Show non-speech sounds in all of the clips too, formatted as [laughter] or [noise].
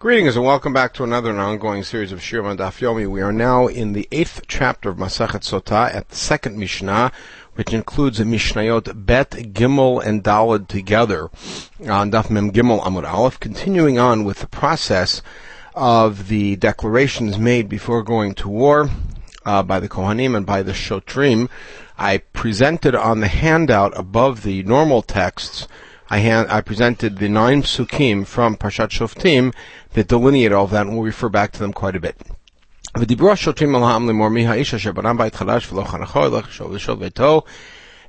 Greetings and welcome back to another and ongoing series of Shir Daf Yomi. We are now in the eighth chapter of Masachet Sotah at the second Mishnah, which includes a Mishnayot Bet, Gimel, and Dalad together on Daf Mem Gimel Amud Aleph, continuing on with the process of the declarations made before going to war uh, by the Kohanim and by the Shotrim. I presented on the handout above the normal texts I, I presented the nine psukim from Parshat Shoftim that delineate all of that, and we'll refer back to them quite a bit.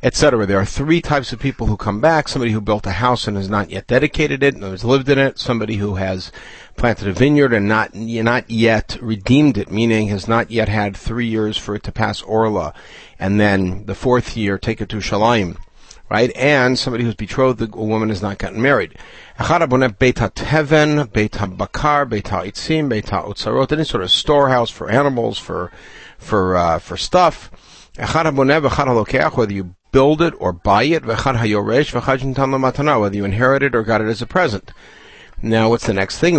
etc. There are three types of people who come back. Somebody who built a house and has not yet dedicated it, and has lived in it. Somebody who has planted a vineyard and not, not yet redeemed it, meaning has not yet had three years for it to pass Orla. And then the fourth year, take it to Shalim right? And somebody who's betrothed, a woman has not gotten married. Any sort of storehouse for animals, for for uh, for stuff. Whether you build it or buy it, whether you inherit it or got it as a present. Now, what's the next thing?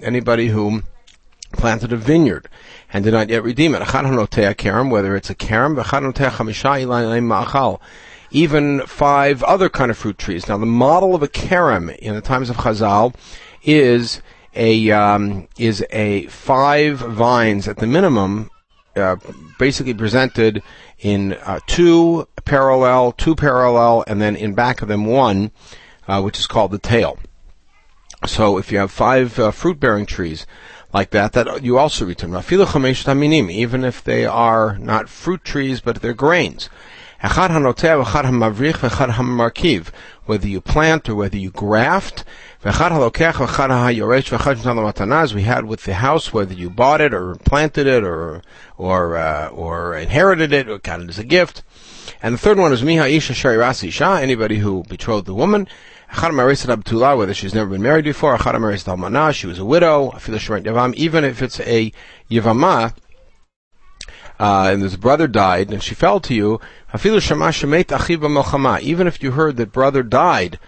Anybody who planted a vineyard and did not yet redeem it. Whether it's a karam, even five other kind of fruit trees. Now, the model of a karam in the times of Chazal is a um, is a five vines at the minimum, uh, basically presented in uh, two parallel, two parallel, and then in back of them one, uh, which is called the tail. So, if you have five uh, fruit-bearing trees like that, that you also return. Even if they are not fruit trees, but they're grains. Whether you plant or whether you graft, we had with the house, whether you bought it or planted it or or uh, or inherited it or got it as a gift. And the third one is miha isha sharirasi anybody who betrothed the woman whether she's never been married before, she was a widow, even if it's a yivama, uh, and his brother died, and she fell to you, even if you heard that brother died,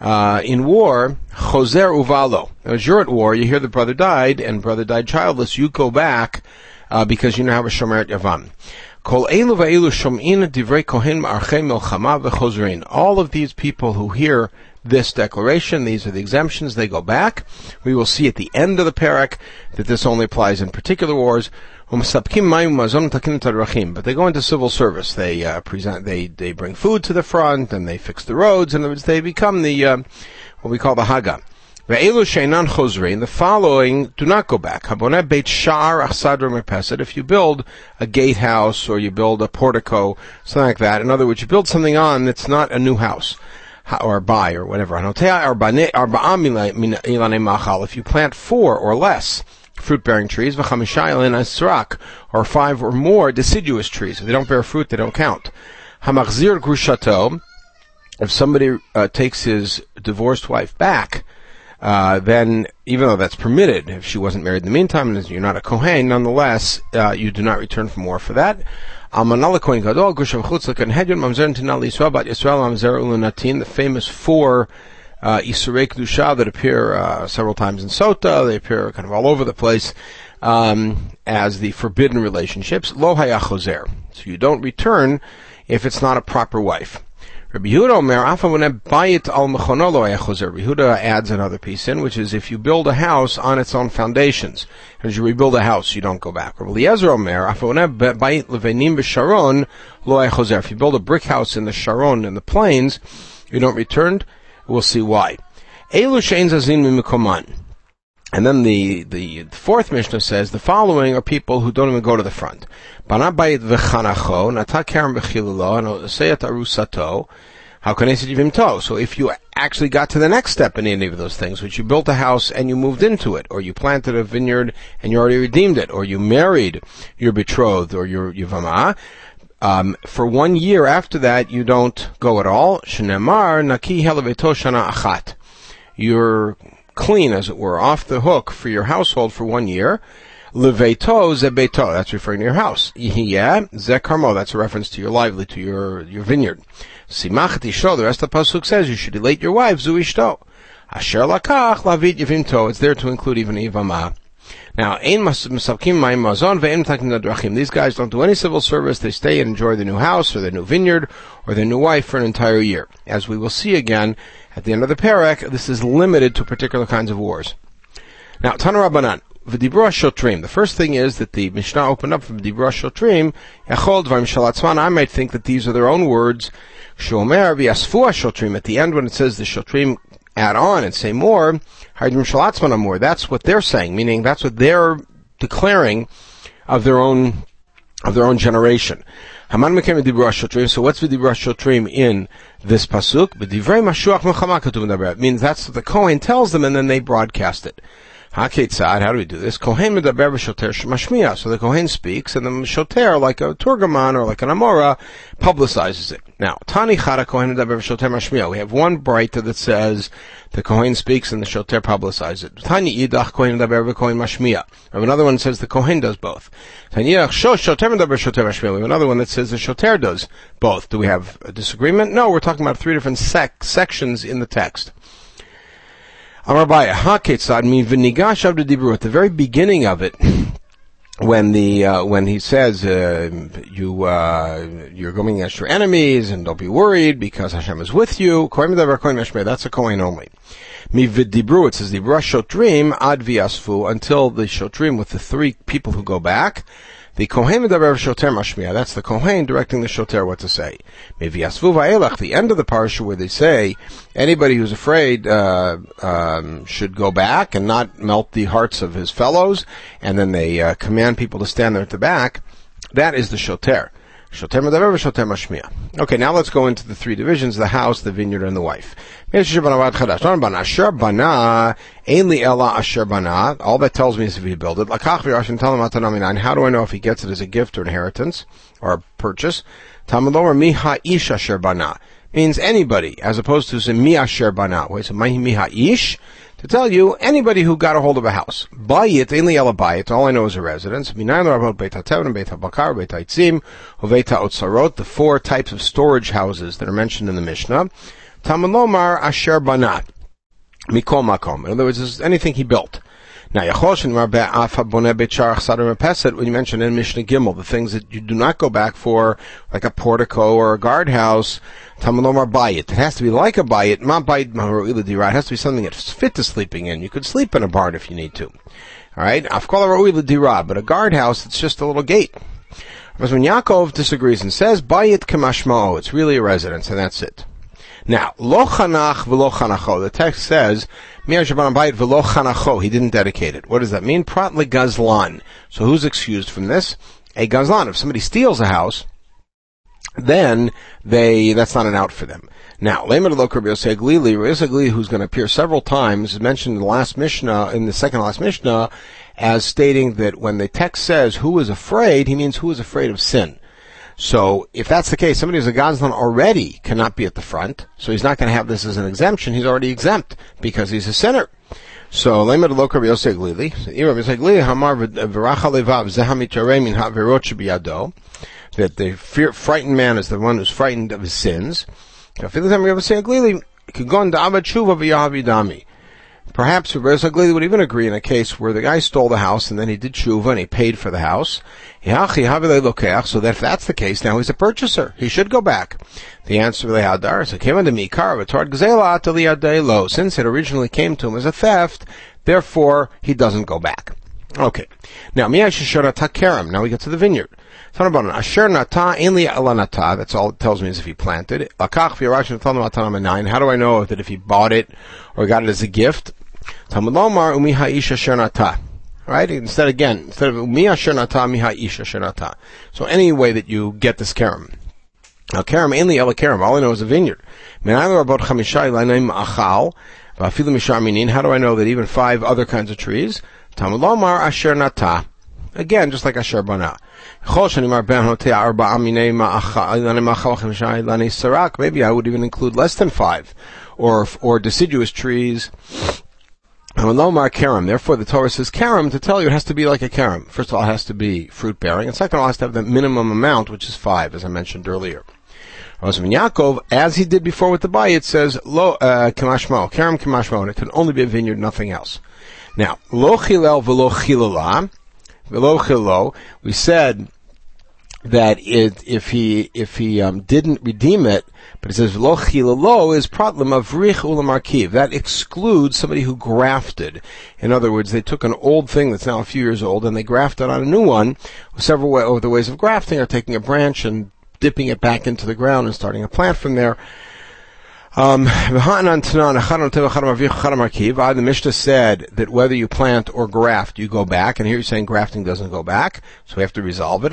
uh, in war, choser uvalo. As you're at war, you hear that brother died, and brother died childless, you go back, uh, because you now have a shomer yavam. All of these people who hear this declaration. These are the exemptions. They go back. We will see at the end of the parak that this only applies in particular wars. But they go into civil service. They uh, present. They they bring food to the front and they fix the roads. In other words, they become the uh, what we call the haga. The following do not go back. If you build a gatehouse or you build a portico, something like that. In other words, you build something on that's not a new house or buy or whatever. If you plant four or less fruit-bearing trees, or five or more deciduous trees, if they don't bear fruit, they don't count. If somebody uh, takes his divorced wife back, uh, then even though that's permitted, if she wasn't married in the meantime and you're not a Kohen, nonetheless, uh, you do not return for more for that. The famous four uh, Isurei Kedusha that appear uh, several times in Sotah. They appear kind of all over the place um, as the forbidden relationships. Lo hayachozer. So you don't return if it's not a proper wife. Rabbi Yehuda adds another piece in, which is if you build a house on its own foundations, as you rebuild a house, you don't go back. If you build a brick house in the Sharon, in the plains, you don't return. We'll see why. And then the, the fourth Mishnah says the following are people who don't even go to the front. How can I say So if you actually got to the next step in any of those things, which you built a house and you moved into it, or you planted a vineyard and you already redeemed it, or you married your betrothed or your yivama, um, for one year after that, you don't go at all. Shenemar naki shana achat. You're clean, as it were, off the hook for your household for one year. Leveto zebeto, that's referring to your house. Yeah, zekarmo, that's a reference to your lively, to your, your vineyard. Simachati show, the rest of the pasuk says you should elate your wife, zuishto. Asher lakach lavit yivimto. It's there to include even ivama. Now, mazon takim These guys don't do any civil service. They stay and enjoy their new house or their new vineyard or their new wife for an entire year. As we will see again at the end of the parak, this is limited to particular kinds of wars. Now, Tanarabanan. V'dibra shotrim. The first thing is that the Mishnah opened up from Dibra shotrim. Yachol dvarim shalatzman. I might think that these are their own words. Shomer v'yasfu shotrim. At the end, when it says the shotrim add on and say more, Haidim shalatzman more. That's what they're saying, meaning that's what they're declaring of their own of their own generation. Haman mekem dibra shotrim. So what's v'dibra shotrim in this pasuk? B'divrei mashuach melchama It means that's what the Kohen tells them, and then they broadcast it. Haketzad, how do we do this? Kohen medaber b'shoter mashmiya. So the Kohen speaks, and the shoter, like a turgaman or like an amora, publicizes it. Now, Tani chara Kohen medaber b'shoter mashmiya. We have one Breita that says the Kohen speaks and the shoter publicizes it. Tani idach Kohen medaber b'kohen mashmiya. We have another one that says the Kohen does both. Tani idach shoter medaber shoter mashmiya. We have another one that says the shoter does both. Do we have a disagreement? No, we're talking about three different sec- sections in the text. Amarbaya, Haketzad mean v'nigash of. At the very beginning of it, [clears throat] when the uh, when he says uh, you uh, you're going against your enemies and don't be worried because Hashem is with you. That's a Kohen only. Mi v'dibru. It says the shotrim ad viasfu until the shotrim with the three people who go back. The Kohen Medaber Shoter Mashmiya, that's the Kohen directing the Shoter what to say. The end of the parsha where they say, anybody who's afraid, uh, um, should go back and not melt the hearts of his fellows, and then they, uh, command people to stand there at the back, that is the Shoter. Shoter Medaber Shoter Mashmiya. Okay, now let's go into the three divisions, the house, the vineyard, and the wife. All that tells me is if he build it. How do I know if he gets it as a gift or inheritance or a purchase? Means anybody, as opposed to mi asher bana. Wait, so miha ish? To tell you, anybody who got a hold of a house. buy Bayit, only ela bayit, all I know is a residence. Beit hatev, beit habakar, beit the four types of storage houses that are mentioned in the Mishnah. Tamalomar asher banat. Mikol makom. In other words, anything he built. Now, Yachoshin when you mention in Mishnah Gimel, the things that you do not go back for, like a portico or a guardhouse, Tamalomar bayit. It has to be like a bayit, ma bayit It has to be something that's fit to sleeping in. You could sleep in a barn if you need to. Alright? Afkala but a guardhouse, it's just a little gate. Because when Yaakov disagrees and says, bayit kamashmao, it's really a residence, and that's it. Now, lo chanach v'lo chanacho. The text says, Mir bayit v'lo chanacho. He didn't dedicate it. What does that mean? Prat gazlan. So who's excused from this? A gazlan. If somebody steals a house, then they, that's not an out for them. Now, Lamed Lokar Glili, Glili, who's going to appear several times, mentioned in the last Mishnah, in the second last Mishnah, as stating that when the text says who is afraid, he means who is afraid of sin. So if that's the case, somebody who's a Gazlan already cannot be at the front, so he's not going to have this as an exemption. He's already exempt because he's a sinner. So Glili Hamar uh, Shebiyado, that the fear, frightened man is the one who's frightened of his sins. Perhaps Reza Glili would even agree in a case where the guy stole the house and then he did tshuva and he paid for the house. Eh? So that if that's the case, now he's a purchaser. He should go back. The answer to the Hadar is, came unto me, since it originally came to him as a theft, therefore he doesn't go back. Okay. Now, takerim. Now we get to the vineyard. Nata alanata. That's all it tells me is if he planted it. How do I know that if he bought it or got it as a gift? Talmud Lomar umi ha'isha shernata. Right? Instead again, instead of umi shernata, mi ha'isha shernata. So any way that you get this karam. Now karam, ainly ela karam. All I know is a vineyard. How do I know that even five other kinds of trees? Talmud Lomar asher nata. Again, just like asher bana. Maybe I would even include less than five, or or deciduous trees Lomar karam. Therefore, the Torah says karam to tell you it has to be like a karam. First of all, it has to be fruit bearing, and second of all, it has to have the minimum amount, which is five, as I mentioned earlier. Yaakov, as he did before with the bay, it says lo uh, kamashmo, karam kamashmo, and it can only be a vineyard, nothing else. Now, lo chilel velo chilala, velo chilo, we said that it, if he if he um, didn't redeem it, but it says lo chilalo is problem of rich ulamarkiv. That excludes somebody who grafted. In other words, they took an old thing that's now a few years old and they grafted on a new one. Several way, of the ways of grafting are taking a branch and dipping it back into the ground and starting a plant from there. Um, the Mishnah said that whether you plant or graft, you go back, and here you're saying grafting doesn't go back, so we have to resolve it.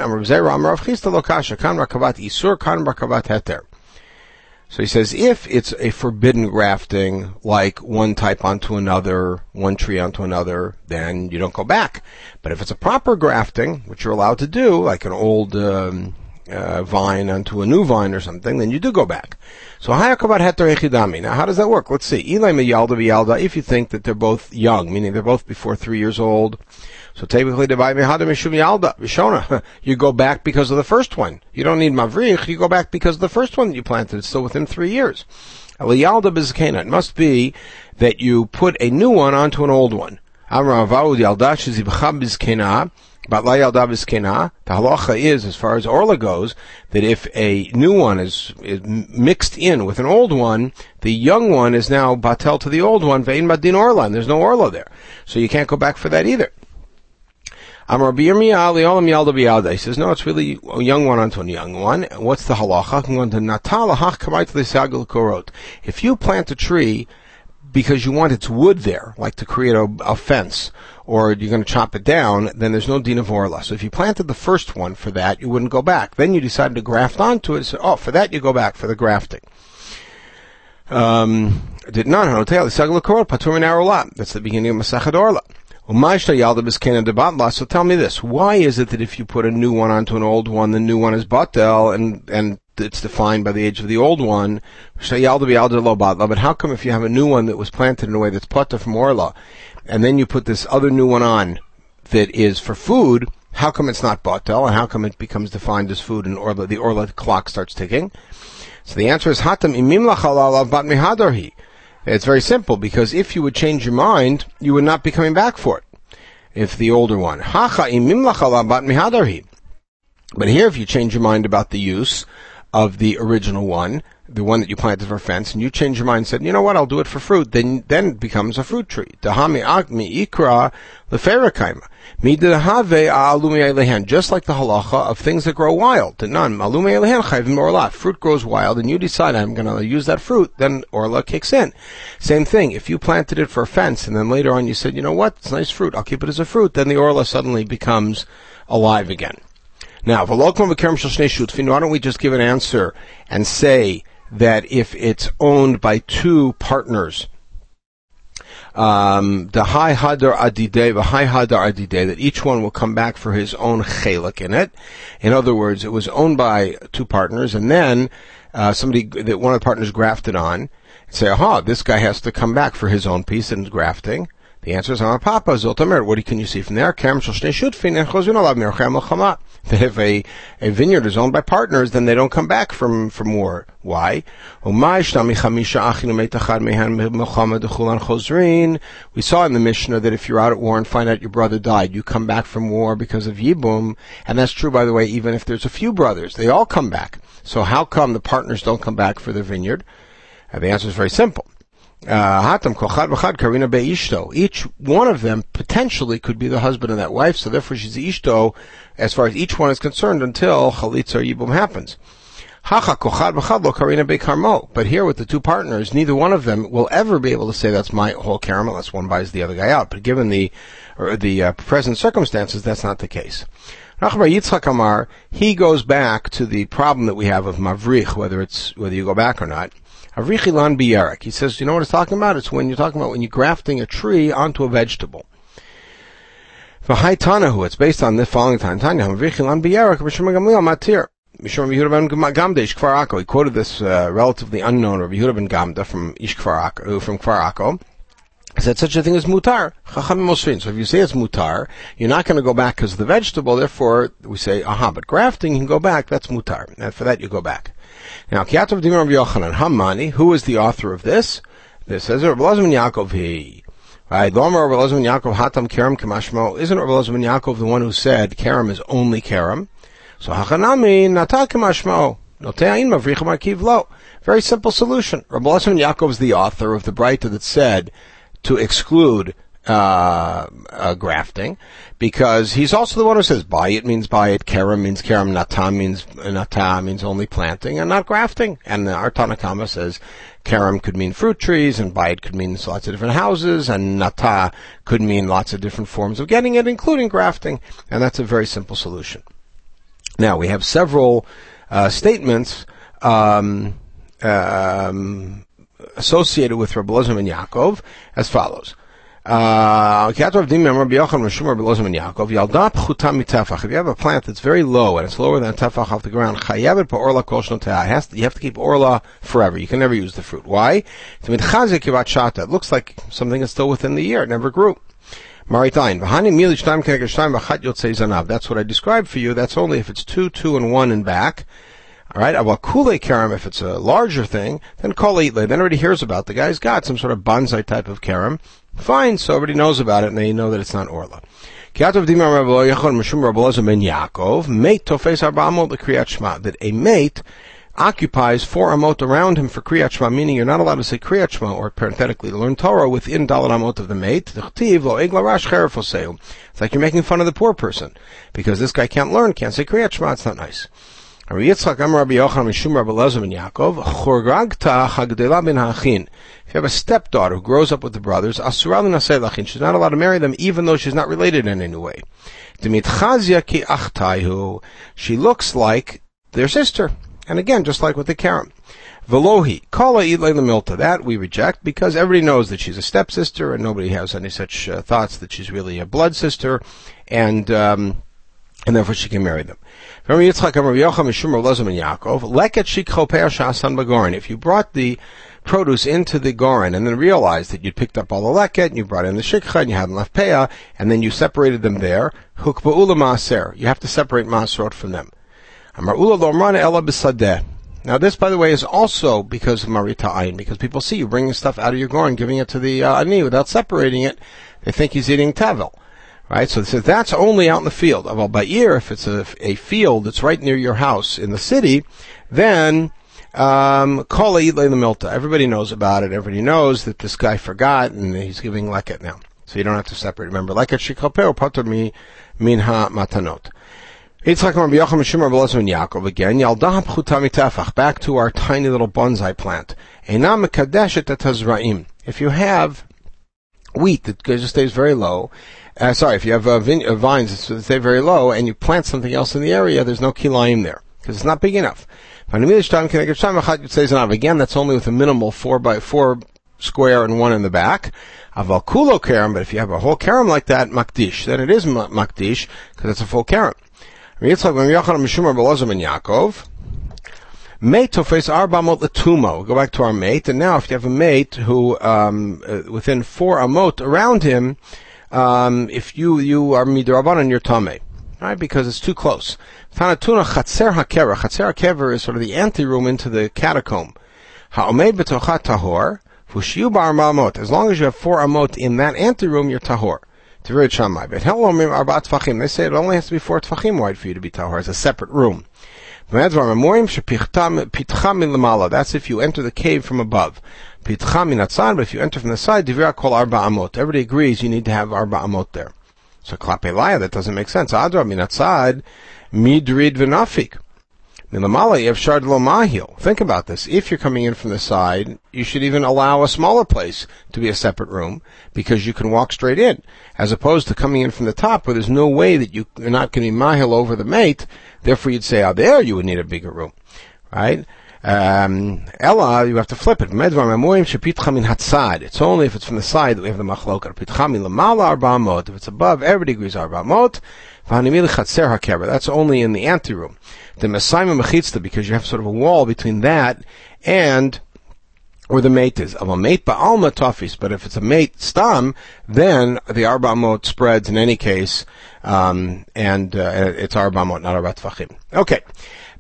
So he says, if it's a forbidden grafting, like one type onto another, one tree onto another, then you don't go back. But if it's a proper grafting, which you're allowed to do, like an old um, uh, vine onto a new vine or something, then you do go back. So hayakabat heter echidami. Now, how does that work? Let's see. Eli miyalda v'yalda. If you think that they're both young, meaning they're both before three years old, so mishum yalda v'shona. [laughs] You go back because of the first one. You don't need mavrich. You go back because of the first one that you planted. It's still within three years. Eliyalda bizkena. It must be that you put a new one onto an old one. Yalda bizkena. But La Yaldav the halacha is, as far as Orla goes, that if a new one is, is, mixed in with an old one, the young one is now batel to the old one, Vein Madin Orla, and there's no Orla there. So you can't go back for that either. Amar Yalda He says, no, it's really a young one onto a young one. What's the halacha? I'm going to Natal. If you plant a tree because you want its wood there, like to create a, a fence, or you're going to chop it down, then there's no din of orla. So if you planted the first one for that, you wouldn't go back. Then you decided to graft onto it. So, oh, for that you go back for the grafting. Um, did not That's the beginning of Masachet Orla. So tell me this: Why is it that if you put a new one onto an old one, the new one is batel, and and it's defined by the age of the old one? But how come if you have a new one that was planted in a way that's pata from orla, and then you put this other new one on that is for food, how come it's not batel, and how come it becomes defined as food and orla, the orla clock starts ticking? So the answer is hatam imim bat mihadarhi. It's very simple because if you would change your mind, you would not be coming back for it. If the older one. But here, if you change your mind about the use of the original one, the one that you planted for a fence, and you change your mind and said, you know what, I'll do it for fruit, then then it becomes a fruit tree. Dahami agmi ikra leferakaima. Just like the halacha of things that grow wild. None. Fruit grows wild, and you decide I'm going to use that fruit, then orla kicks in. Same thing. If you planted it for a fence, and then later on you said, you know what, it's nice fruit, I'll keep it as a fruit, then the orla suddenly becomes alive again. Now, why don't we just give an answer and say that if it's owned by two partners, um, the high hadar adide, the high hadar adide, that each one will come back for his own chelik in it. In other words, it was owned by two partners, and then uh, somebody that one of the partners grafted on, say, aha, this guy has to come back for his own piece in grafting. The answer is Papa Zoltamer. What can you see from there? That [laughs] if a, a vineyard is owned by partners, then they don't come back from, from war. Why? We saw in the Mishnah that if you're out at war and find out your brother died, you come back from war because of Yibum. And that's true, by the way, even if there's a few brothers. They all come back. So how come the partners don't come back for their vineyard? And the answer is very simple. Uh, each one of them potentially could be the husband of that wife, so therefore she's ishto as far as each one is concerned until chalitza or yibum happens. But here with the two partners, neither one of them will ever be able to say that's my whole caramel unless one buys the other guy out. But given the the uh, present circumstances, that's not the case. Rachbar Amar, he goes back to the problem that we have of mavrich, whether it's whether you go back or not. Avrichilan biyarik. He says, you know what it's talking about? It's when you're talking about when you're grafting a tree onto a vegetable. V'hai tanahu. It's based on the following time. Tanya Avrichilan biyarik. Mishum Gamliel matir. Mishum Yehuda ben Gamda Ish Kfar He quoted this uh, relatively unknown Rabbi Yehuda ben Gamda from Ish Kfar uh, from Kfar He said such a thing as mutar. So if you say it's mutar, you're not going to go back because of the vegetable. Therefore, we say, aha, but grafting, you can go back. That's mutar. And for that, you go back. Now, Kiatov Dimar of Yochanan, Hamani, who is the author of this? This says Rabbi Lozman Yaakov, he. Right, Lomer Rabbi Lozman Yaakov Hatam Kerem Kamashmo. Isn't Rabbi Lozman Yaakov the one who said Kerem is only Kerem? So Hachanami Nata Kamashmo. Very simple solution. Rabbi Lozman Yaakov is the author of the Breita that said to exclude uh, uh, grafting, because he's also the one who says buy it means buy it, kerem means kerem, nata means nata means only planting and not grafting. And our Tanakama says kerem could mean fruit trees, and buy it could mean lots of different houses, and nata could mean lots of different forms of getting it, including grafting. And that's a very simple solution. Now we have several uh, statements. Um, um, associated with Rabbi Lozman and Yaakov as follows. Uh, if you have a plant that's very low and it's lower than a tefach off the ground, you have to keep orla forever. You can never use the fruit. Why? It looks like something is still within the year. It never grew. That's what I described for you. That's only if it's two, two, and one in back. All right, about kule karam, if it's a larger thing, then kol. Then everybody hears about the guy's got some sort of bonsai type of karam. Fine, so everybody knows about it and they know that it's not orla. That a mate occupies four amot around him for kriyat shema, meaning you're not allowed to say kriyat shema, or parenthetically learn Torah within dalat amot of the mate. It's like you're making fun of the poor person because this guy can't learn, can't say kriyat shema. It's not nice. Yitzchak Rabbi Yochanan Rabbi Yaakov. If you have a stepdaughter who grows up with the brothers, she's not allowed to marry them even though she's not related in any way. Ki. She looks like their sister. And again, just like with the Karam. Velohi, kala ilay milta. That we reject because everybody knows that she's a stepsister and nobody has any such uh, thoughts that she's really a blood sister. And, um, and therefore she can marry them. If you brought the produce into the goren and then realized that you'd picked up all the leket and you brought in the shikha and you hadn't left peah and then you separated them there. You have to separate maaserot from them. Now this, by the way, is also because of marita ayin, because people see you bringing stuff out of your goren, giving it to the uh, ani without separating it. They think he's eating tavel. Right? So that's only out in the field. Well, by ear, if it's a, a field that's right near your house in the city, then um, call the milta. Everybody knows about it. Everybody knows that this guy forgot and he's giving leket now. So you don't have to separate. Remember, leket shikapeo patur mi minha matanot. Yitzchak Rabbi Yocham Shimon Belezman Yaakov again. Tefach. Back to our tiny little bonsai plant. Einam. If you have wheat that just stays very low, uh, sorry, if you have uh, uh, vines that stay very low and you plant something else in the area, there's no kilayim there because it's not big enough. Again, that's only with a minimal four by four square and one in the back. Aval karam, but if you have a whole karam like that, makdish, then it is makdish because it's a full karam. Mate tofes arba amot letumo. Go back to our mate, and now if you have a mate who, um, uh, within four amot around him, um, if you you are midrabanan, you're tame, right? Because it's too close. Tanatuna chatzer hakera. Chatzer hakera is sort of the anteroom into the catacomb. Ha'omed betochat tahor. Fushiu bar amot. As long as you have four amot in that anteroom, you're tahor. Tivirit shamai. But helomim arbat tfachim. They say it only has to be four tfachim wide for you to be tahor. It's a separate room. That's if you enter the cave from above. But if you enter from the side, call arba amot. Everybody agrees you need to have arba amot there. So klapelaya, that doesn't make sense. Adra minatzad midrid v'nafik. Milamala yevshard lo mahil. Think about this. If you're coming in from the side, you should even allow a smaller place to be a separate room because you can walk straight in, as opposed to coming in from the top where there's no way that you, are not going to be mahil over the mate. Therefore, you'd say, oh, there you would need a bigger room, right? Um, Ella, you have to flip it. It's only if it's from the side that we have the machloket. If it's above, everybody agrees arba'amot. That's only in the anteroom. The Messiah mechitzta, because you have sort of a wall between that and where the mate is. Of a mate ba'alma tofis, but if it's a mate stam, then the arba'amot spreads in any case, um, and uh, it's arba'amot, not arba Okay.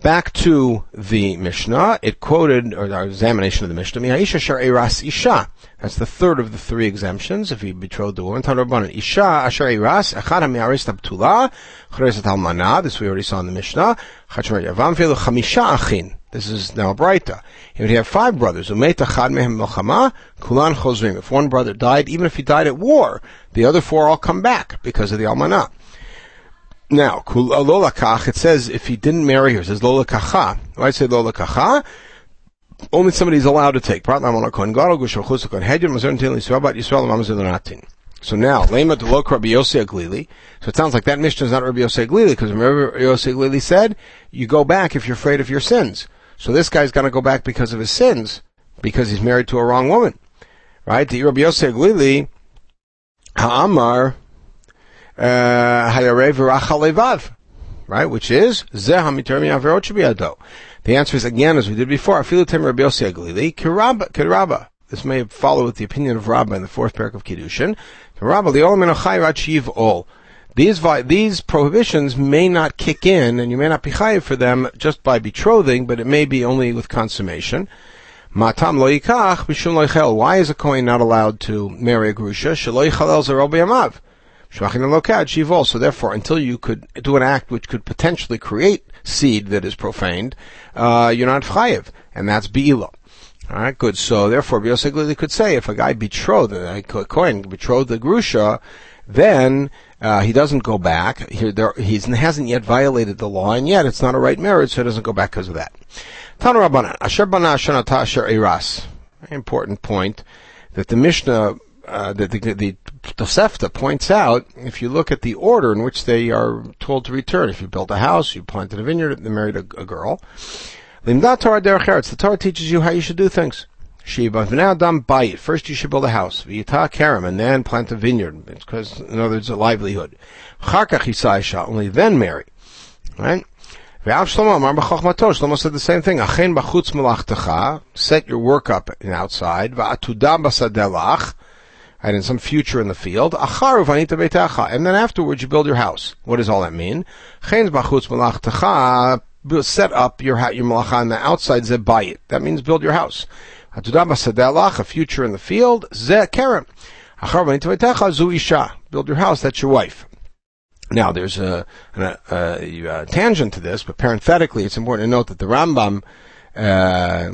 Back to the Mishnah, it quoted, or our examination of the Mishnah, eras isha. That's the third of the three exemptions. If he betrothed a woman, Tanrabanan Isha asher eras echad hami'aris tabtula chreset almana. This we already saw in the Mishnah. Chachmer yavam filu chamisha achin. This is now a brayta. If you have five brothers, umet achad mehem melchama, kulan chozrim. If one brother died, even if he died at war, the other four all come back because of the almana. Now, uh, lola kach, it says if he didn't marry her, it says lola kacha. Why say lola kacha? Only somebody is allowed to take. So now, lema to lok Rabbi Yosei Aglili. So it sounds like that Mishnah is not Rabbi Yosei Aglili, because remember Rabbi Yosei Aglili said, you go back if you're afraid of your sins. So this guy's gonna go back because of his sins, because he's married to a wrong woman. Right? The Rabbi Yosei Aglili, Ha'amar, uh, right? Which is The answer is again, as we did before, kiraba. This may follow with the opinion of Rabbah in the fourth parak of Kiddushin. These these prohibitions may not kick in, and you may not be chayiv for them just by betrothing, but it may be only with consummation. Matam lo yikach b'shum Why is a Kohen not allowed to marry a grusha? Shelo yichalel zero so therefore, until you could do an act which could potentially create seed that is profaned, uh, you're not chayiv, and that's be'ilah. All right, good. So therefore, Biosegli could say if a guy betrothed, a Kohen betrothed the grusha, then uh, he doesn't go back. He hasn't yet violated the law, and yet it's not a right marriage, so he doesn't go back because of that. Tanu Rabbanan, Asher Bana Asher Eras. Important point that the Mishnah uh, the, the, the Tosefta points out, if you look at the order in which they are told to return, if you built a house, you planted a vineyard, and married a, a girl, Limdat Torah Derech the Torah teaches you how you should do things. bayit. First you should build a house. V'yita kerem, and then plant a vineyard. Because, in other words, a livelihood. Charkach only then marry. Right? Shlomo said the same thing. Set your work up outside. Basadelach, and in some future in the field. And then afterwards you build your house. What does all that mean? Set up your your malacha on the outside, zebayit. That means build your house. A future in the field, ze kerem. Build your house, that's your wife. Now, there's a, a, a, a, tangent to this, but parenthetically, it's important to note that the Rambam uh,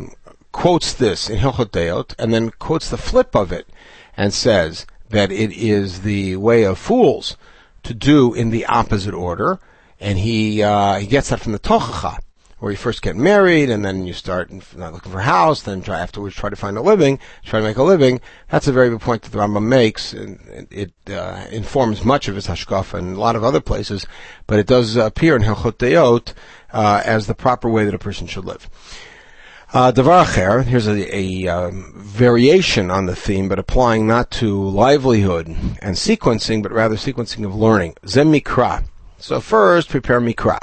quotes this in Hilchot Deot, and then quotes the flip of it and says that it is the way of fools to do in the opposite order, and he uh, he gets that from the Tochacha, where you first get married, and then you start looking for a house, then try afterwards try to find a living, try to make a living. That's a very good point that the Rambam makes, and it uh, informs much of his hashkafa and a lot of other places, but it does appear in Hilchot Deot uh, as the proper way that a person should live. Uh, Devar Acher, here's a, a um, variation on the theme, but applying not to livelihood and sequencing, but rather sequencing of learning. Zem Mikra. So first, prepare Mikra.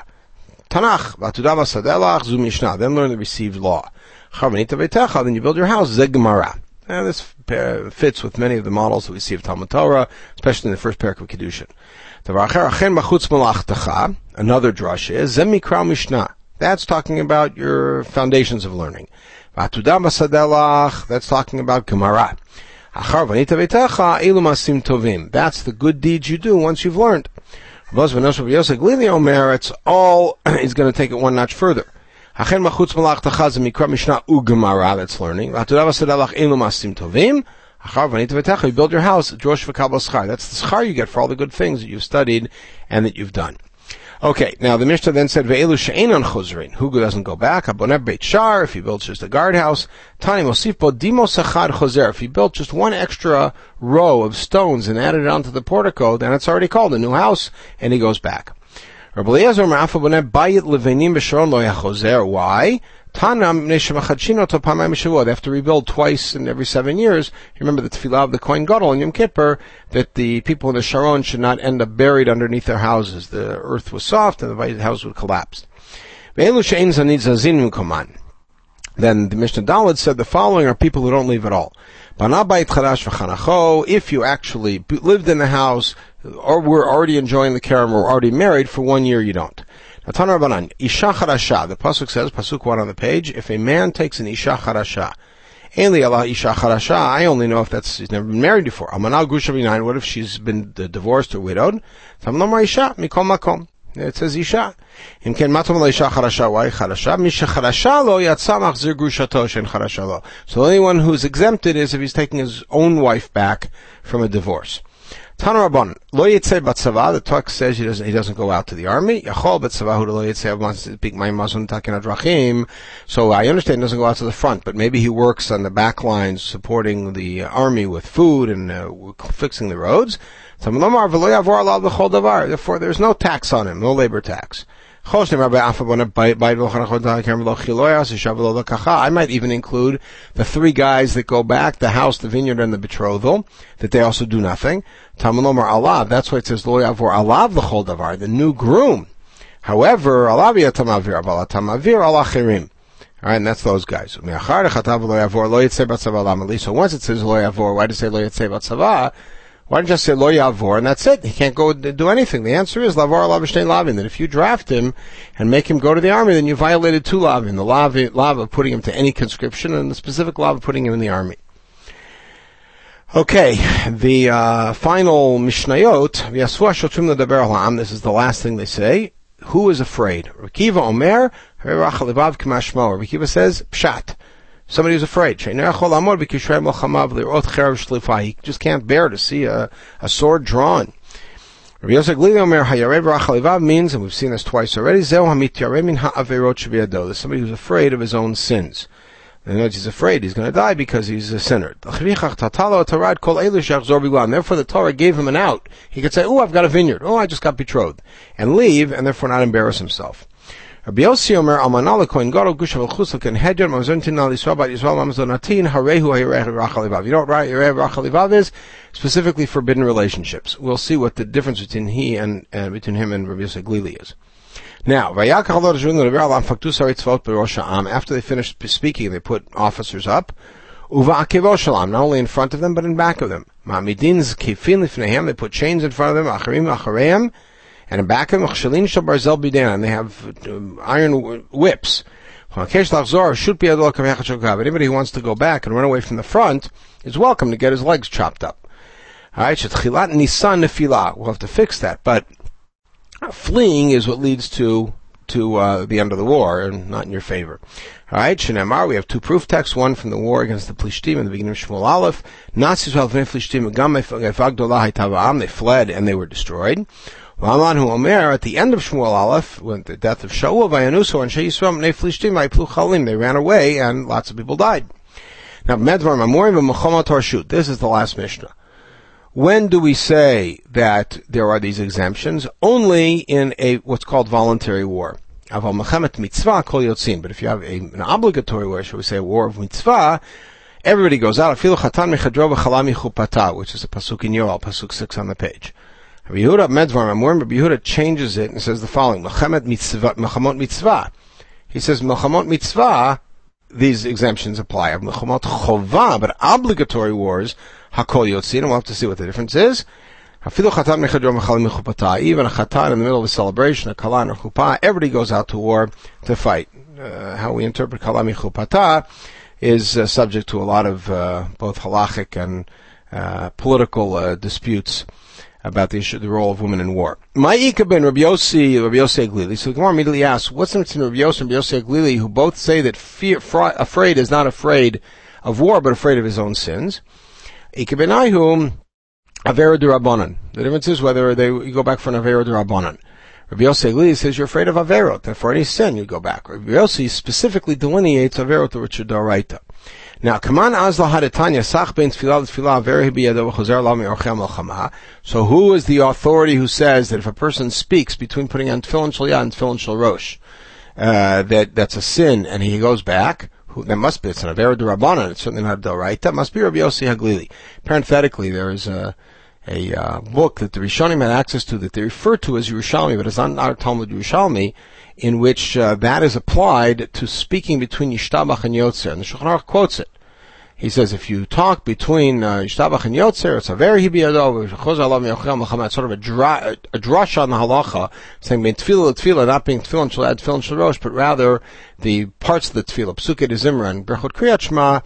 Tanach, Vatudama Sadelach, Zu Mishnah. Then learn the received law. Charvanita Vetecha, then you build your house, Zeg Gemara. Now this fits with many of the models that we see of Talmud Torah, especially in the first parak of Kiddushin. Another drush is Zem Mikra Mishnah. That's talking about your foundations of learning. That's talking about Gemara. That's the good deeds you do once you've learned. It's all [clears throat] is going to take it one notch further. That's learning. You build your house, That's the schar you get for all the good things that you've studied and that you've done. Okay, now the Mishnah then said, Ve'elu she'enon chuzrin. Who doesn't go back? Aboneb beit shar, if he builds just a guardhouse. Tani mosif bo dimos achad chozer. If he built just one extra row of stones and added it onto the portico, then it's already called a new house, and he goes back. Rabbi They have to rebuild twice in every seven years. Remember the tefillah of the Kohen Gadol in Yom Kippur that the people in the Sharon should not end up buried underneath their houses. The earth was soft and the house would collapse. Then the Mishnah Dalet said the following are people who don't leave at all. If you actually lived in the house or were already enjoying the kerem or already married for one year, you don't. Atan Rabbanan, Isha Charasha. The pasuk says, pasuk one on the page, if a man takes an Isha Charasha, Ainli Allah Isha Charasha, I only know if that's, he's never been married before. Amanal Grusha what if she's been divorced or widowed? Tamlomar Isha, Mikol Makom. It says Isha. אם כן, מה תאמר לאישה חרשה? why חרשה? מי שחרשה לו יצא מחזיר גרושתו שאין חרשה לו. So the only one who's exempted is if he's taking his own wife back from a divorce. Tanarabon, lo yitzeh batzava, the text says he doesn't, he doesn't go out to the army. Yachol batzava hu lo yitzeh wants to speak my mazon takin adrachim. So I understand he doesn't go out to the front, but maybe he works on the back lines supporting the army with food and uh, fixing the roads. Therefore, there's no tax on him, no labor tax. I might even include the three guys that go back, the house, the vineyard, and the betrothal, that they also do nothing. That's why it says lo yavor alav l'chol davar, the new groom. However, alav yatamavir, abalatamavir alachirim. Alright, and that's those guys. So once it says lo yavor, why does it say lo yitzeh batzavah? Why don't you just say lo yavor and that's it? He can't go do anything. The answer is lavar lavashtein lavin. That if you draft him and make him go to the army, then you violated two lavin: the lav, of putting him to any conscription and the specific lav of putting him in the army. Okay, the uh, final mishnayot. This is the last thing they say. Who is afraid? Rekiva Omer. Rekiva says pshat. Somebody who's afraid. He just can't bear to see a, a sword drawn. Means, and we've seen this twice already, somebody who's afraid of his own sins. In other words, he's afraid he's going to die because he's a sinner. Therefore the Torah gave him an out. He could say, oh, I've got a vineyard. Oh, I just got betrothed. And leave, and therefore not embarrass himself. Rabbi Yossi Omer Almanala Kohen Gadol Gushav Chusal Ken Hedyon Mamzontin Al Yisrael Bat Yisrael Mamzonatin Harehu Hayireh Rachalivav. You know what Hayireh Rachalivav is? Specifically forbidden relationships. We'll see what the difference between he and uh, between him and Rabbi Yossi Glili is. Now, after they finished speaking, they put officers up. Not only in front of them, but in back of them. They put chains in front of them. And in back of them, Chshalin Shal Barzel Bidan, they have um, iron whips. Anybody who wants to go back and run away from the front is welcome to get his legs chopped up. Alright. We'll have to fix that, but fleeing is what leads to to uh, the end of the war, and not in your favor. All right, Shenemar, we have two proof texts, one from the war against the Plishtim in the beginning of Shmuel Aleph. Nazis Plishtim They fled and they were destroyed. Laman who Omer at the end of Shmuel Aleph, when the death of Shaul, Vayanuso and Sheyisrael Mnei Flishtim Vayplu Chalim, they ran away and lots of people died. Now, Medvar Mamorim v'Mechomat Harshut. This is the last Mishnah. When do we say that there are these exemptions? Only in a what's called voluntary war. Aval Mechemet Mitzvah Kol Yotzin. But if you have a, an obligatory war, shall we say a war of Mitzvah, everybody goes out. Afilu Chatan Mechadro V'Chalami Chupata, which is a pasuk in Yoel, pasuk six on the page. Rabbi Yehuda Medvar Amorim, Rabbi Yehuda changes it and says the following: mitzvah, mitzvah. He says Melchamot mitzvah. These exemptions apply. Of Melchamot chova, but obligatory wars hakol yotzin. We'll have to see what the difference is. Even a chatan in the middle of a celebration, a kalan or chuppah, everybody goes out to war to fight. Uh, how we interpret kalam chupata is uh, subject to a lot of uh, both halachic and uh, political uh, disputes about the issue, of the role of women in war. Ma'ika ben Rabbi Yossi, Rabbi Yossi Aglili. So the Gemara immediately asks, what's the difference between Rabbi Yossi and Rabbi Yossi Aglili, who both say that fear, fra- afraid is not afraid of war, but afraid of his own sins? Ika ben Ayhum, Avera Rabbanan. The difference is whether they you go back for an Avera Rabbanan. Rabbi Yossi Aglili says you're afraid of Averot, that for any sin you go back. Rabbi Yossi specifically delineates Averot, which are Doraita. Now, Kaman Azla Hadatanya, Sach Ben Tfilah Tfilah, Lami Orchem. So who is the authority who says that if a person speaks between putting on Tfilin Shal and Tfilin Shal Rosh, uh, that, that's a sin and he goes back, who, that must be, it's an Avera Rabbanan, it's certainly not a Del right. That must be Rabbi Yossi Haglili. Parenthetically, there is a, a uh, book that the Rishonim had access to that they refer to as Yerushalmi, but it's not, our Talmud Yerushalmi, in which uh, that is applied to speaking between Yishtabach and Yotzer. And the Shulchan Aruch quotes it. He says if you talk between uh, Yishtabach and Yotzer, it's a very it's sort of a, dra- a drush on the halacha, saying tefillah tefillah, not being tefillah shall add tefillah shalosh, but rather the parts of the tefillah, psuke de zimra and berchot kriyat shema,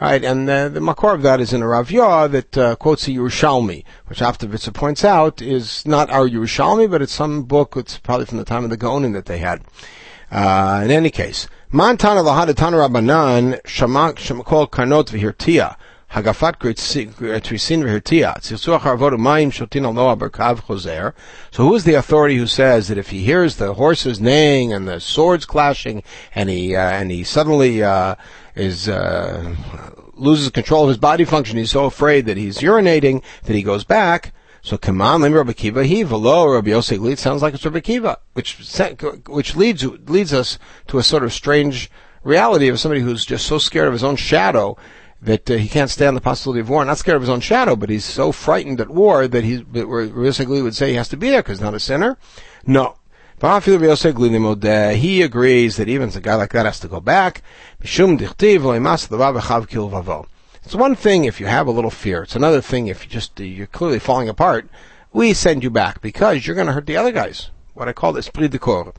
right, and uh, the makor of that is in a Rav Yah that uh, quotes a Yerushalmi, which Avtovitzer points out is not our Yerushalmi, but it's some book, it's probably from the time of the Gaonim that they had. Uh, in any case, Montana lahadatan rabbanan shamak v'hirtia. Hagafat mayim shotin al noah berkav. So who is the authority who says that if he hears the horses neighing and the swords clashing and he, uh, and he suddenly, uh, is, uh, loses control of his body function, he's so afraid that he's urinating that he goes back, so Kaman Lim Rabbi Akiva he velo Rabbi Yosei HaGlili sounds like it's Rabbi Akiva, which which leads leads us to a sort of strange reality of somebody who's just so scared of his own shadow that uh, he can't stand the possibility of war. Not scared of his own shadow, but he's so frightened at war that he basically would say he has to be there because he's not a sinner. No. He agrees that even a guy like that has to go back. It's one thing if you have a little fear. It's another thing if you just you're clearly falling apart. We send you back because you're going to hurt the other guys. What I call esprit de corps.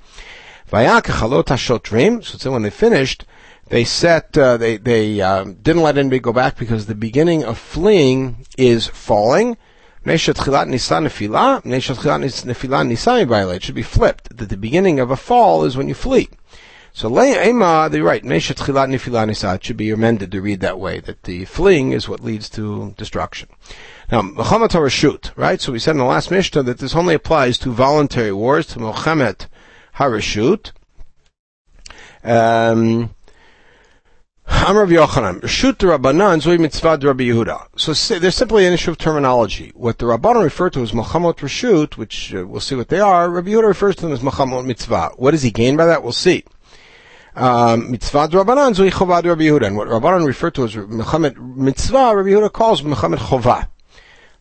So when they finished, they set uh, they they um, didn't let anybody go back because the beginning of fleeing is falling. It should be flipped. That the beginning of a fall is when you flee. So Ema, they're right. Meshet chilat nifilah It should be amended to read that way. That the fleeing is what leads to destruction. Now, Muhammad Harashut, right? So we said in the last Mishnah that this only applies to voluntary wars, to Muhammad Harashut. Um, Amr Yochanan, Reshut Rabbanan Zoi Mitzvah Rabbi Yehuda. So there's simply an issue of terminology. What the Rabbanan refer to as Muhammad Reshut, which uh, we'll see what they are, Rabbi Yehuda refers to them as Muhammad Mitzvah. What does he gain by that? We'll see. Um, mitzvah Rabbanan Zui Chovad Rabbi Yehuda. And what Rabbanan referred to as Muhammad Mitzvah, Rabbi Yehuda calls Muhammad Chovah.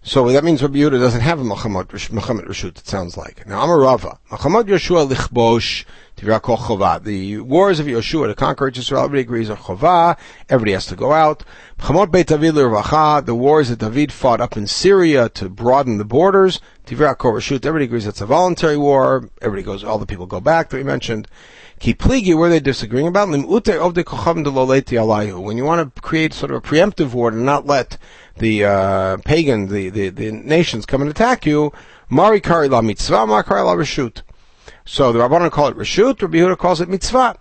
So that means Rabbi Yehuda doesn't have a Muhammad, Muhammad it sounds like. Now, I'm a Rava. Muhammad Yeshua Lichbosh Tivirakol Chovah. The wars of Yeshua to conquer Israel, everybody agrees are Chovah. Everybody has to go out. Muhammad Beit David L'Ravacha. The wars that David fought up in Syria to broaden the borders. Tivirakol Rashut. Everybody agrees it's a voluntary war. Everybody goes, all the people go back that we mentioned. Kipligi, where they disagreeing about? When you want to create sort of a preemptive war and not let the uh, pagan, the, the, the nations come and attack you, Mari Kari la mitzvah, Mari Kari la reshut. So the Rabbanon call it reshut, Rabbi Yehuda calls it mitzvah.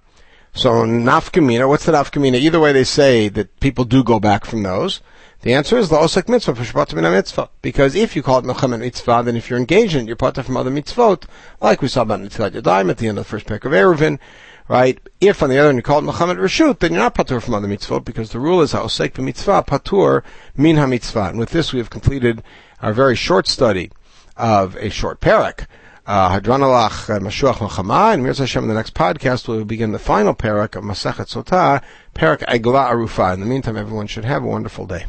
So nafkamina, what's the nafkamina? Either way they say that people do go back from those. The answer is osek mitzvah for mitzvah. Because if you call it mechamen mitzvah, then if you're engaged in it, you're part from other mitzvot, like we saw about Netilat Yadayim at the end of the first parak of Eruvin, right? If on the other hand you call it mechamen reshut, then you're not patur from other mitzvot because the rule is osek mitzvah patur min ha-mitzvah. And with this we have completed our very short study of a short parak. Uh, Hadranalach uh, Mashuach Machama, and Mirza Hashem in the next podcast we will begin the final parak of Masachet Sotah, parak Aigla Arufa. In the meantime, everyone should have a wonderful day.